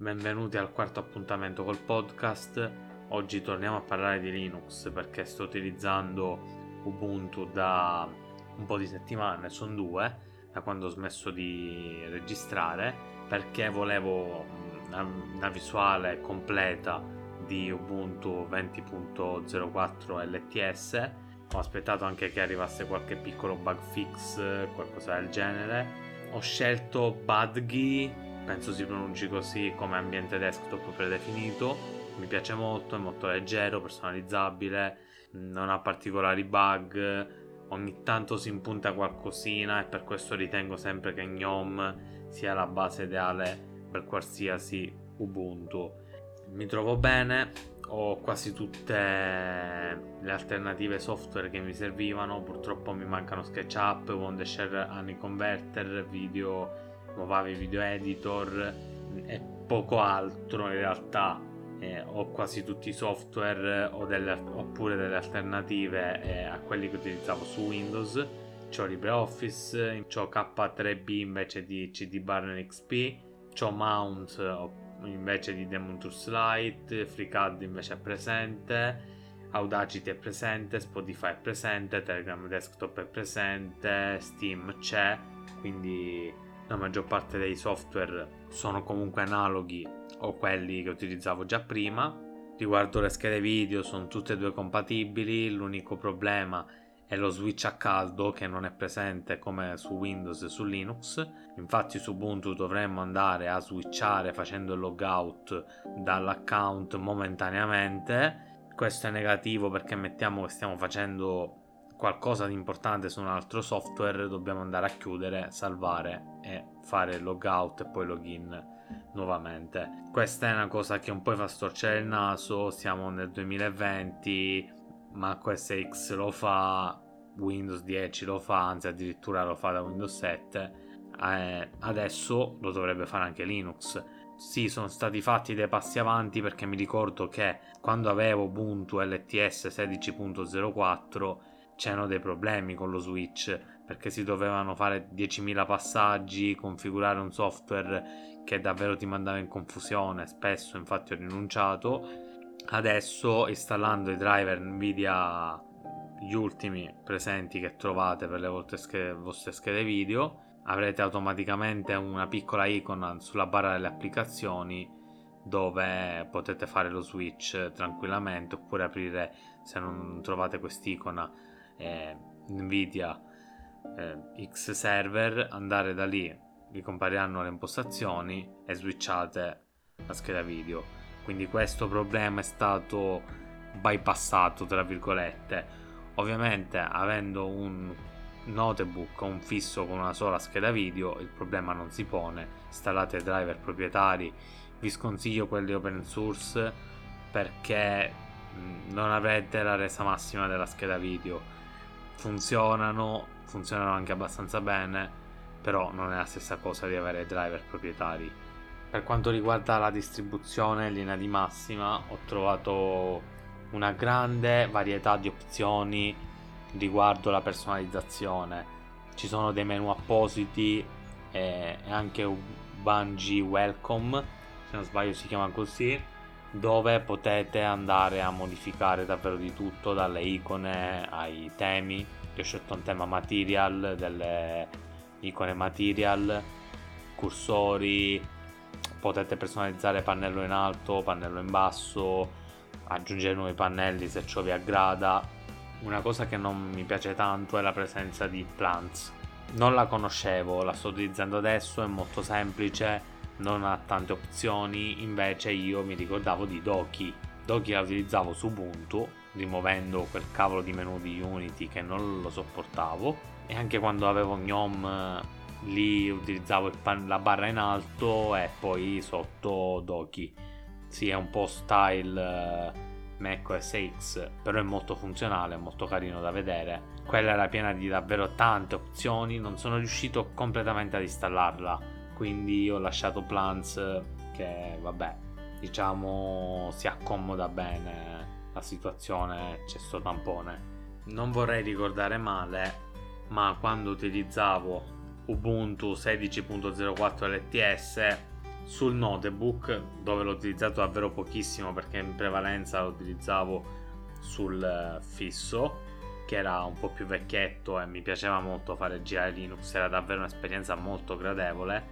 benvenuti al quarto appuntamento col podcast. Oggi torniamo a parlare di Linux perché sto utilizzando Ubuntu da un po' di settimane, sono due, da quando ho smesso di registrare, perché volevo una, una visuale completa di Ubuntu 20.04 LTS. Ho aspettato anche che arrivasse qualche piccolo bug fix, qualcosa del genere. Ho scelto Budgie, penso si pronunci così come ambiente desktop predefinito. Mi piace molto, è molto leggero, personalizzabile, non ha particolari bug. Ogni tanto si impunta qualcosina e per questo ritengo sempre che GNOME sia la base ideale per qualsiasi Ubuntu mi trovo bene, ho quasi tutte le alternative software che mi servivano, purtroppo mi mancano SketchUp, Wondershare Honeyconverter, video, Movavi Video Editor e poco altro in realtà. Eh, ho quasi tutti i software delle, oppure delle alternative eh, a quelli che utilizzavo su Windows. C'ho LibreOffice, c'ho K3B invece di CD Barn XP, c'ho Mount invece di Demon Tools Lite, FreeCAD invece è presente, Audacity è presente, Spotify è presente, Telegram Desktop è presente, Steam c'è, quindi la maggior parte dei software sono comunque analoghi o quelli che utilizzavo già prima. Riguardo le schede video sono tutte e due compatibili, l'unico problema è lo switch a caldo che non è presente come su Windows e su Linux. Infatti su Ubuntu dovremmo andare a switchare facendo il logout dall'account momentaneamente. Questo è negativo perché mettiamo che stiamo facendo qualcosa di importante su un altro software, dobbiamo andare a chiudere, salvare e fare logout e poi login nuovamente. Questa è una cosa che un po' fa storcere il naso, siamo nel 2020 Mac OS X lo fa, Windows 10 lo fa, anzi addirittura lo fa da Windows 7, eh, adesso lo dovrebbe fare anche Linux. Sì, sono stati fatti dei passi avanti perché mi ricordo che quando avevo Ubuntu LTS 16.04 c'erano dei problemi con lo switch perché si dovevano fare 10.000 passaggi, configurare un software che davvero ti mandava in confusione, spesso infatti ho rinunciato. Adesso installando i driver Nvidia gli ultimi presenti che trovate per le vostre vostre schede video avrete automaticamente una piccola icona sulla barra delle applicazioni dove potete fare lo switch tranquillamente oppure aprire se non trovate quest'icona eh, Nvidia eh, X server andare da lì vi compariranno le impostazioni e switchate la scheda video. Quindi questo problema è stato bypassato tra virgolette. Ovviamente avendo un notebook un fisso con una sola scheda video il problema non si pone. Installate driver proprietari. Vi sconsiglio quelli open source perché non avrete la resa massima della scheda video funzionano funzionano anche abbastanza bene però non è la stessa cosa di avere driver proprietari per quanto riguarda la distribuzione in linea di massima, ho trovato una grande varietà di opzioni riguardo la personalizzazione. Ci sono dei menu appositi e anche un Bungie Welcome, se non sbaglio si chiama così, dove potete andare a modificare davvero di tutto, dalle icone ai temi. Io ho scelto un tema material, delle icone material, cursori, potete personalizzare pannello in alto, pannello in basso, aggiungere nuovi pannelli se ciò vi aggrada. Una cosa che non mi piace tanto è la presenza di plants. Non la conoscevo, la sto utilizzando adesso, è molto semplice, non ha tante opzioni, invece io mi ricordavo di Doki. Doki la utilizzavo su Ubuntu, rimuovendo quel cavolo di menu di Unity che non lo sopportavo e anche quando avevo GNOME lì utilizzavo pan- la barra in alto e poi sotto Doki. Sì, è un po' style uh, Mac OS X, però è molto funzionale, è molto carino da vedere. Quella era piena di davvero tante opzioni, non sono riuscito completamente ad installarla, quindi ho lasciato Plants che vabbè, diciamo si accomoda bene la situazione, c'è sto tampone. Non vorrei ricordare male, ma quando utilizzavo Ubuntu 16.04 LTS sul notebook dove l'ho utilizzato davvero pochissimo perché in prevalenza lo utilizzavo sul eh, fisso che era un po' più vecchietto e mi piaceva molto fare girare Linux, era davvero un'esperienza molto gradevole.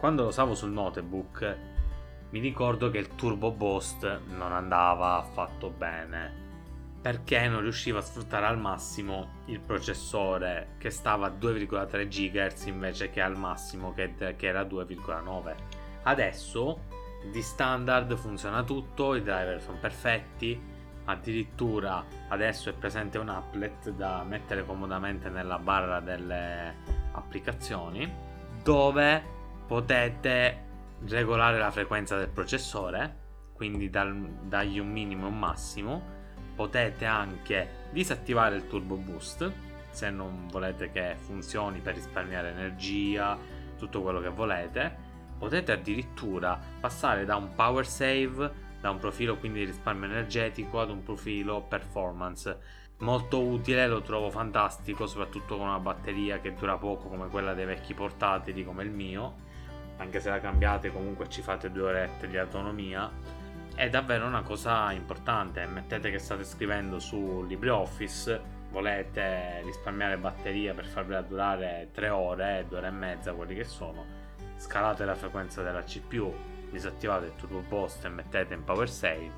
Quando lo usavo sul notebook mi ricordo che il Turbo Boost non andava affatto bene perché non riusciva a sfruttare al massimo il processore che stava a 2,3 GHz invece che al massimo che, che era 2,9. Adesso di standard funziona tutto, i driver sono perfetti, addirittura adesso è presente un applet da mettere comodamente nella barra delle applicazioni dove potete regolare la frequenza del processore quindi dal, dagli un minimo a un massimo. Potete anche disattivare il turbo boost se non volete che funzioni per risparmiare energia tutto quello che volete. Potete addirittura passare da un power save da un profilo quindi di risparmio energetico ad un profilo performance. Molto utile lo trovo fantastico soprattutto con una batteria che dura poco come quella dei vecchi portatili come il mio anche se la cambiate comunque ci fate due orette di autonomia è davvero una cosa importante. Mettete che state scrivendo su LibreOffice volete risparmiare batteria per farvela durare 3 ore, 2 ore e mezza quelli che sono scalate la frequenza della CPU disattivate il turbo boost e mettete in power save,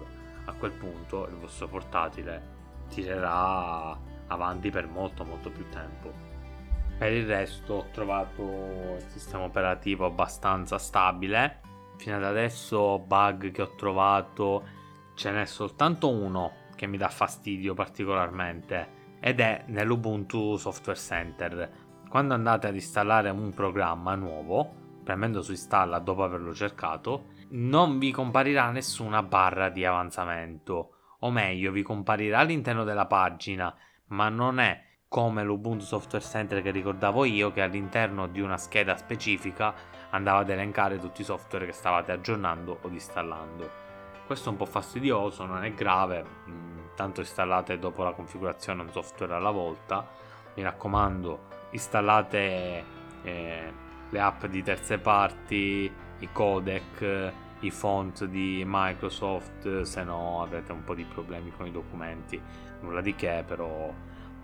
a quel punto il vostro portatile tirerà avanti per molto molto più tempo. Per il resto ho trovato il sistema operativo abbastanza stabile. Fino ad adesso bug che ho trovato ce n'è soltanto uno che mi dà fastidio particolarmente ed è nell'Ubuntu Software Center. Quando andate ad installare un programma nuovo, premendo su installa dopo averlo cercato, non vi comparirà nessuna barra di avanzamento. O meglio, vi comparirà all'interno della pagina, ma non è come l'Ubuntu Software Center che ricordavo io, che all'interno di una scheda specifica andava ad elencare tutti i software che stavate aggiornando o installando. Questo è un po' fastidioso, non è grave, mm, tanto installate dopo la configurazione un software alla volta. Mi raccomando, installate eh, le app di terze parti, i codec, i font di Microsoft, se no avrete un po' di problemi con i documenti. Nulla di che, però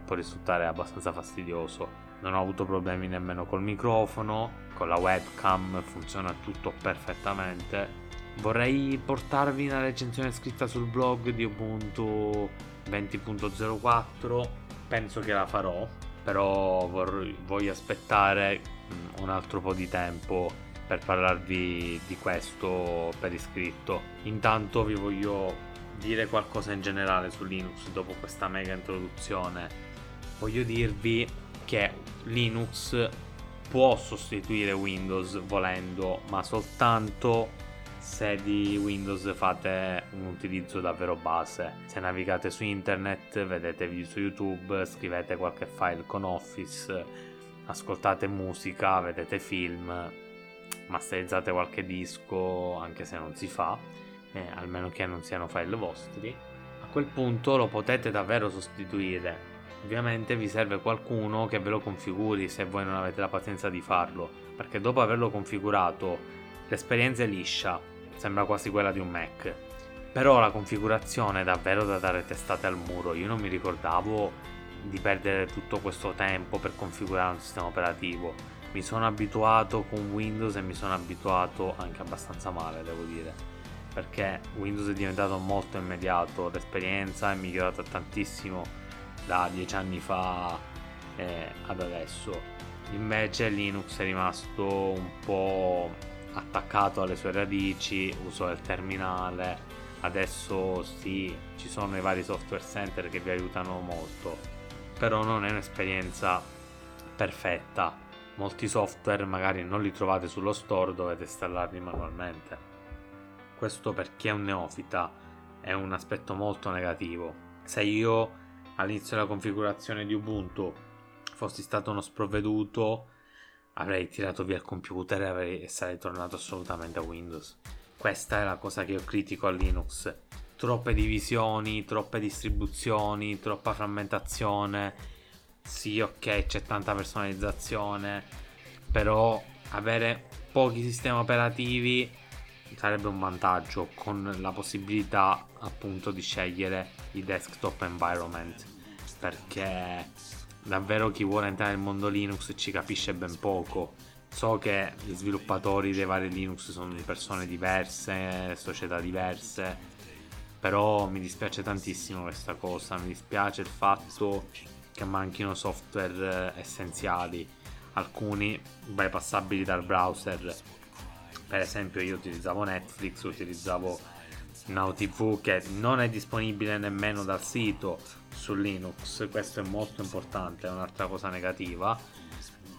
può risultare abbastanza fastidioso. Non ho avuto problemi nemmeno col microfono, con la webcam funziona tutto perfettamente. Vorrei portarvi una recensione scritta sul blog di Ubuntu 20.04, penso che la farò, però vorrei, voglio aspettare un altro po' di tempo per parlarvi di questo per iscritto. Intanto vi voglio dire qualcosa in generale su Linux dopo questa mega introduzione. Voglio dirvi che Linux può sostituire Windows volendo, ma soltanto se di Windows fate un utilizzo davvero base. Se navigate su internet, vedete video su YouTube, scrivete qualche file con Office, ascoltate musica, vedete film, masterizzate qualche disco, anche se non si fa, eh, almeno che non siano file vostri, a quel punto lo potete davvero sostituire. Ovviamente vi serve qualcuno che ve lo configuri se voi non avete la pazienza di farlo, perché dopo averlo configurato l'esperienza è liscia, sembra quasi quella di un Mac. Però la configurazione è davvero da dare testate al muro. Io non mi ricordavo di perdere tutto questo tempo per configurare un sistema operativo. Mi sono abituato con Windows e mi sono abituato anche abbastanza male, devo dire. Perché Windows è diventato molto immediato, l'esperienza è migliorata tantissimo da dieci anni fa eh, ad adesso. Invece Linux è rimasto un po' attaccato alle sue radici, uso del terminale, adesso sì, ci sono i vari software center che vi aiutano molto, però non è un'esperienza perfetta. Molti software magari non li trovate sullo store, dovete installarli manualmente. Questo per chi è un neofita è un aspetto molto negativo. Se io all'inizio della configurazione di Ubuntu fossi stato uno sprovveduto, avrei tirato via il computer e, avrei, sarei tornato assolutamente a Windows. Questa è la cosa che io critico a Linux. Troppe divisioni, troppe distribuzioni, troppa frammentazione. Sì, ok, c'è tanta personalizzazione, però avere pochi sistemi operativi sarebbe un vantaggio con la possibilità appunto di scegliere i desktop environment perché davvero chi vuole entrare nel mondo Linux ci capisce ben poco. So che gli sviluppatori dei vari Linux sono persone diverse, società diverse, però mi dispiace tantissimo questa cosa, mi dispiace il fatto che manchino software essenziali, alcuni bypassabili dal browser. Per esempio io utilizzavo Netflix, utilizzavo Now TV che non è disponibile nemmeno dal sito su Linux, questo è molto importante, è un'altra cosa negativa.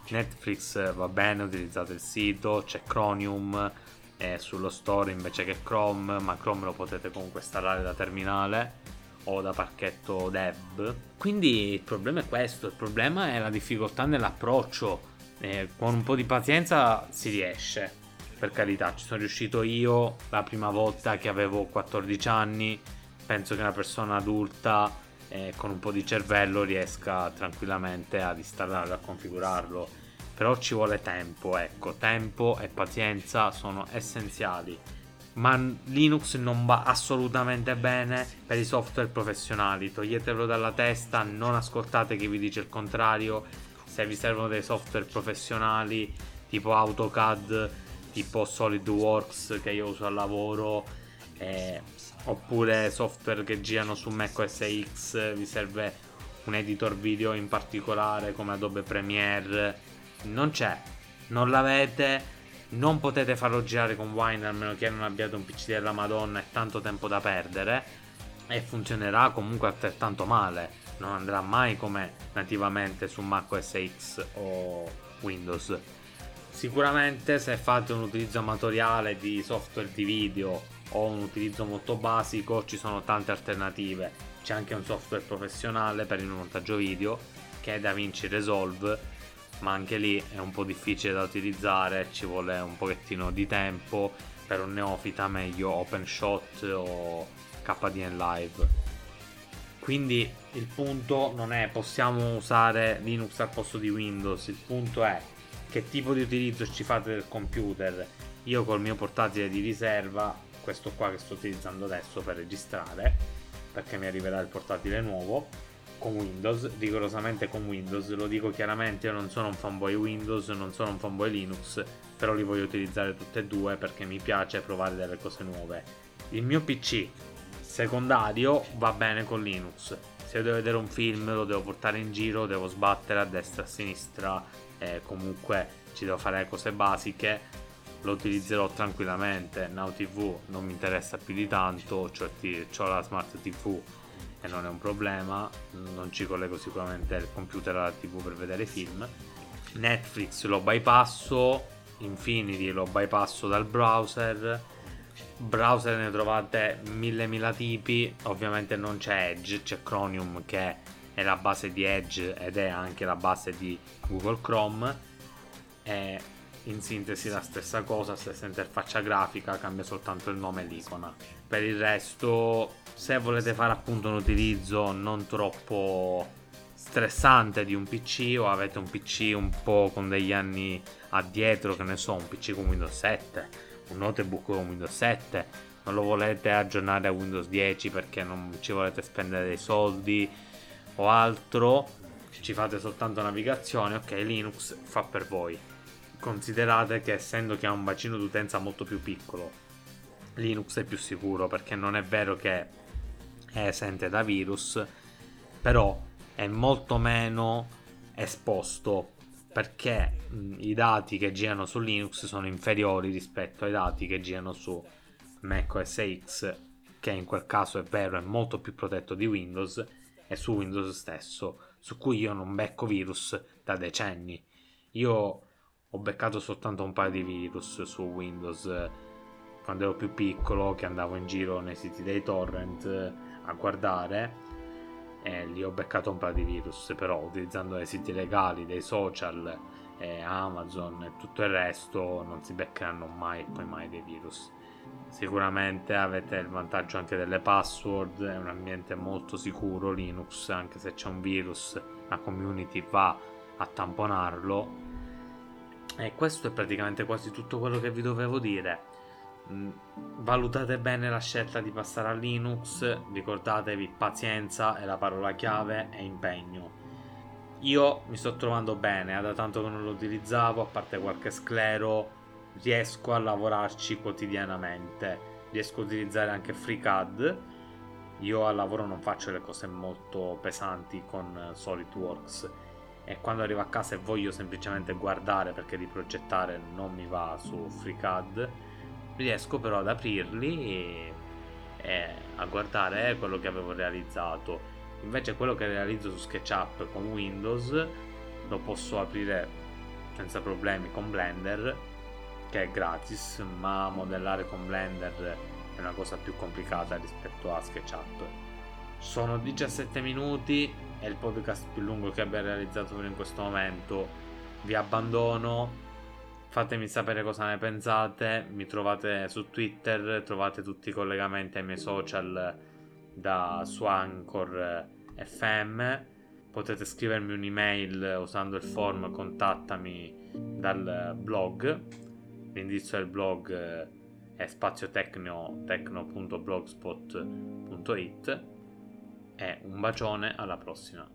Netflix va bene, utilizzate il sito, c'è Chromium eh, sullo store invece che Chrome, ma Chrome lo potete comunque installare da terminale o da pacchetto dev. Quindi il problema è questo, il problema è la difficoltà nell'approccio. Eh, con un po' di pazienza si riesce per carità, ci sono riuscito io la prima volta che avevo 14 anni. Penso che una persona adulta eh, con un po' di cervello riesca tranquillamente ad installarlo, a configurarlo. Però ci vuole tempo, ecco, tempo e pazienza sono essenziali. Ma Linux non va assolutamente bene per i software professionali. Toglietelo dalla testa, non ascoltate chi vi dice il contrario. Se vi servono dei software professionali tipo AutoCAD, tipo SolidWorks che io uso al lavoro eh, oppure software che girano su Mac OS X vi serve un editor video in particolare come Adobe Premiere non c'è. Non l'avete non potete farlo girare con Wine a meno che non abbiate un PC della Madonna e tanto tempo da perdere e funzionerà comunque altrettanto male. Non andrà mai come nativamente su Mac OS X o Windows. Sicuramente se fate un utilizzo amatoriale di software di video o un utilizzo molto basico ci sono tante alternative. C'è anche un software professionale per il montaggio video che è DaVinci Resolve, ma anche lì è un po' difficile da utilizzare, ci vuole un pochettino di tempo. Per un neofita meglio OpenShot o KDN Live. Quindi il punto non è possiamo usare Linux al posto di Windows, il punto è che tipo di utilizzo ci fate del computer. Io col mio portatile di riserva, questo qua che sto utilizzando adesso per registrare, perché mi arriverà il portatile nuovo, con Windows, rigorosamente con Windows, lo dico chiaramente, io non sono un fanboy Windows, non sono un fanboy Linux, però li voglio utilizzare tutte e due perché mi piace provare delle cose nuove. Il mio PC secondario va bene con Linux. Se devo vedere un film, lo devo portare in giro, devo sbattere a destra e a sinistra eh, comunque ci devo fare cose basiche lo utilizzerò tranquillamente Now TV non mi interessa più di tanto cioè ho la smart TV e non è un problema non ci collego sicuramente il computer alla TV per vedere film. Netflix lo bypasso Infinity lo bypasso dal browser. Browser ne trovate mille mila tipi. Ovviamente non c'è Edge c'è Chromium che è la base di Edge ed è anche la base di Google Chrome. È in sintesi la stessa cosa, stessa interfaccia grafica, cambia soltanto il nome e l'icona. Per il resto, se volete fare appunto un utilizzo non troppo stressante di un PC o avete un PC un po' con degli anni addietro, che ne so, un PC con Windows 7, un notebook con Windows 7, non lo volete aggiornare a Windows 10 perché non ci volete spendere dei soldi o altro, ci fate soltanto navigazione, ok, Linux fa per voi. Considerate che essendo che ha un bacino d'utenza molto più piccolo, Linux è più sicuro perché non è vero che è esente da virus, però è molto meno esposto perché i dati che girano su Linux sono inferiori rispetto ai dati che girano su Mac OS X, che in quel caso è vero, è molto più protetto di Windows e su Windows stesso, su cui io non becco virus da decenni. Io ho beccato soltanto un paio di virus su Windows eh, quando ero più piccolo, che andavo in giro nei siti dei torrent eh, a guardare. E lì ho beccato un paio di virus, però utilizzando dei siti legali, dei social, eh, Amazon e tutto il resto non si beccheranno mai e poi mai dei virus. Sicuramente avete il vantaggio anche delle password, è un ambiente molto sicuro Linux, anche se c'è un virus, la community va a tamponarlo. E questo è praticamente quasi tutto quello che vi dovevo dire. Mm, valutate bene la scelta di passare a Linux, ricordatevi pazienza è la parola chiave e impegno. Io mi sto trovando bene, da tanto che non lo utilizzavo, a parte qualche sclero, riesco a lavorarci quotidianamente. Riesco a utilizzare anche FreeCAD. Io al lavoro non faccio le cose molto pesanti con SolidWorks e quando arrivo a casa e voglio semplicemente guardare perché riprogettare non mi va su FreeCAD riesco però ad aprirli e, e a guardare quello che avevo realizzato. Invece quello che realizzo su SketchUp con Windows lo posso aprire senza problemi con Blender che è gratis ma modellare con Blender è una cosa più complicata rispetto a SketchUp. Sono 17 minuti è il podcast più lungo che abbia realizzato fino in questo momento vi abbandono Fatemi sapere cosa ne pensate, mi trovate su Twitter, trovate tutti i collegamenti ai miei social da su Anchor FM. Potete scrivermi un'email usando il form contattami dal blog. L'indirizzo del blog è spaziotecno.blogspot.it e un bacione alla prossima.